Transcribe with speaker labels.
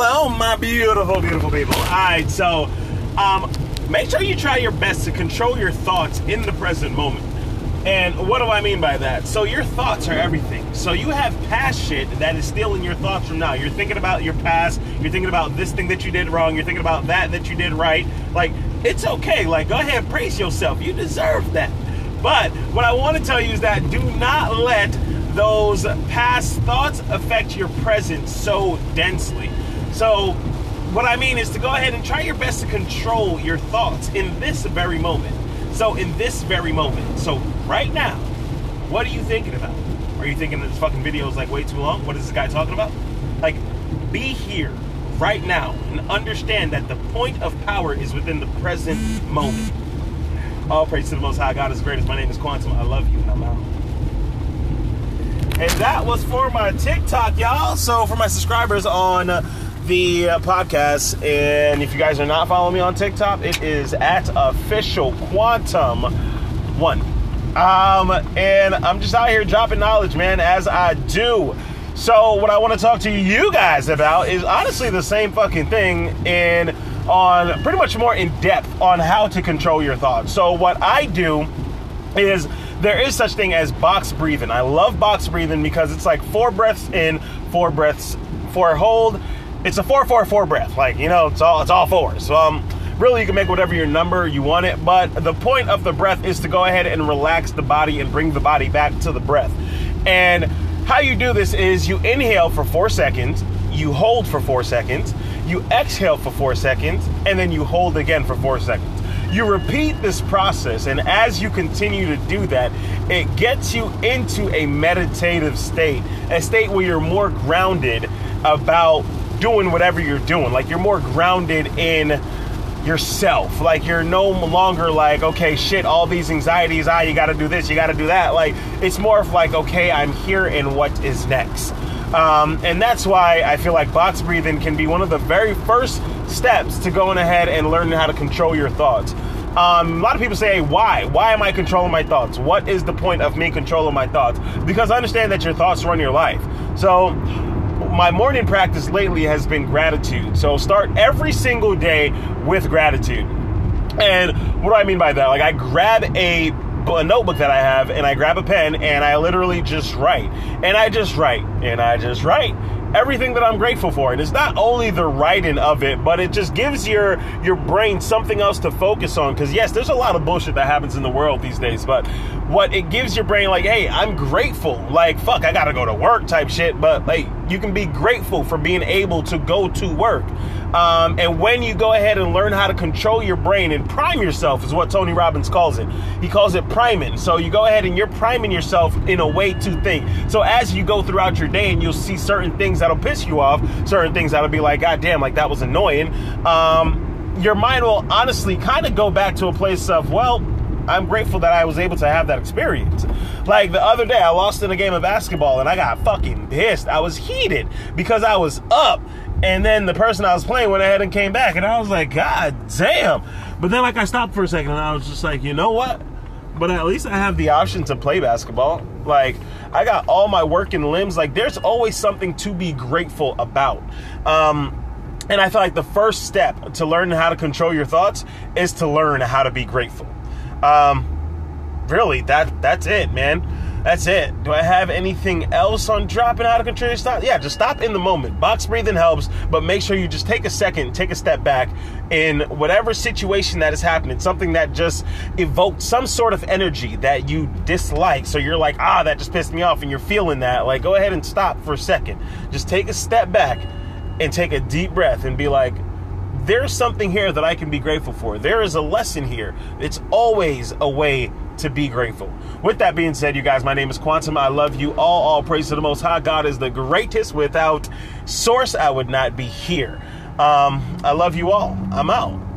Speaker 1: Hello, my beautiful, beautiful people. All right, so um, make sure you try your best to control your thoughts in the present moment. And what do I mean by that? So your thoughts are everything. So you have past shit that is still in your thoughts from now. You're thinking about your past. You're thinking about this thing that you did wrong. You're thinking about that that you did right. Like it's okay. Like go ahead, praise yourself. You deserve that. But what I want to tell you is that do not let those past thoughts affect your present so densely. So, what I mean is to go ahead and try your best to control your thoughts in this very moment. So, in this very moment. So, right now, what are you thinking about? Are you thinking that this fucking video is like way too long? What is this guy talking about? Like, be here right now and understand that the point of power is within the present moment. All praise to the Most High God is greatest. My name is Quantum. I love you, I'm out. And that was for my TikTok, y'all. So for my subscribers on the uh, podcast. And if you guys are not following me on TikTok, it is at official quantum one. Um, and I'm just out here dropping knowledge, man, as I do. So what I want to talk to you guys about is honestly the same fucking thing and on pretty much more in depth on how to control your thoughts. So what I do is there is such thing as box breathing. I love box breathing because it's like four breaths in, four breaths, four hold, it's a four four four breath. Like you know, it's all it's all fours. So um, really, you can make whatever your number you want it. But the point of the breath is to go ahead and relax the body and bring the body back to the breath. And how you do this is you inhale for four seconds, you hold for four seconds, you exhale for four seconds, and then you hold again for four seconds. You repeat this process, and as you continue to do that, it gets you into a meditative state, a state where you're more grounded about doing whatever you're doing. Like you're more grounded in yourself. Like you're no longer like, okay, shit, all these anxieties, ah, you gotta do this, you gotta do that. Like it's more of like, okay, I'm here and what is next. Um, and that's why I feel like box breathing can be one of the very first steps to going ahead and learning how to control your thoughts. Um, a lot of people say, why? Why am I controlling my thoughts? What is the point of me controlling my thoughts? Because I understand that your thoughts run your life. So my morning practice lately has been gratitude. So start every single day with gratitude. And what do I mean by that? Like I grab a, a notebook that I have and I grab a pen and I literally just write. And I just write and I just write everything that I'm grateful for. And it's not only the writing of it, but it just gives your your brain something else to focus on. Because yes, there's a lot of bullshit that happens in the world these days, but what it gives your brain, like, hey, I'm grateful. Like, fuck, I gotta go to work type shit. But like, you can be grateful for being able to go to work. Um, and when you go ahead and learn how to control your brain and prime yourself, is what Tony Robbins calls it. He calls it priming. So you go ahead and you're priming yourself in a way to think. So as you go throughout your day and you'll see certain things that'll piss you off, certain things that'll be like, God damn, like that was annoying. Um, your mind will honestly kind of go back to a place of, well, I'm grateful that I was able to have that experience. Like the other day, I lost in a game of basketball and I got fucking pissed. I was heated because I was up and then the person I was playing went ahead and came back, and I was like, God damn. But then, like, I stopped for a second, and I was just like, you know what? But at least I have the option to play basketball. Like, I got all my work working limbs. Like, there's always something to be grateful about. Um, and I feel like the first step to learning how to control your thoughts is to learn how to be grateful. Um, really, that that's it, man. That's it. Do I have anything else on dropping out of control thoughts? Yeah, just stop in the moment. Box breathing helps, but make sure you just take a second, take a step back in whatever situation that is happening, something that just evoked some sort of energy that you dislike. So you're like, ah, that just pissed me off, and you're feeling that. Like, go ahead and stop for a second. Just take a step back and take a deep breath and be like, there's something here that I can be grateful for. There is a lesson here. It's always a way to be grateful. With that being said, you guys, my name is Quantum. I love you all. All praise to the Most High. God is the greatest. Without Source, I would not be here. Um, I love you all. I'm out.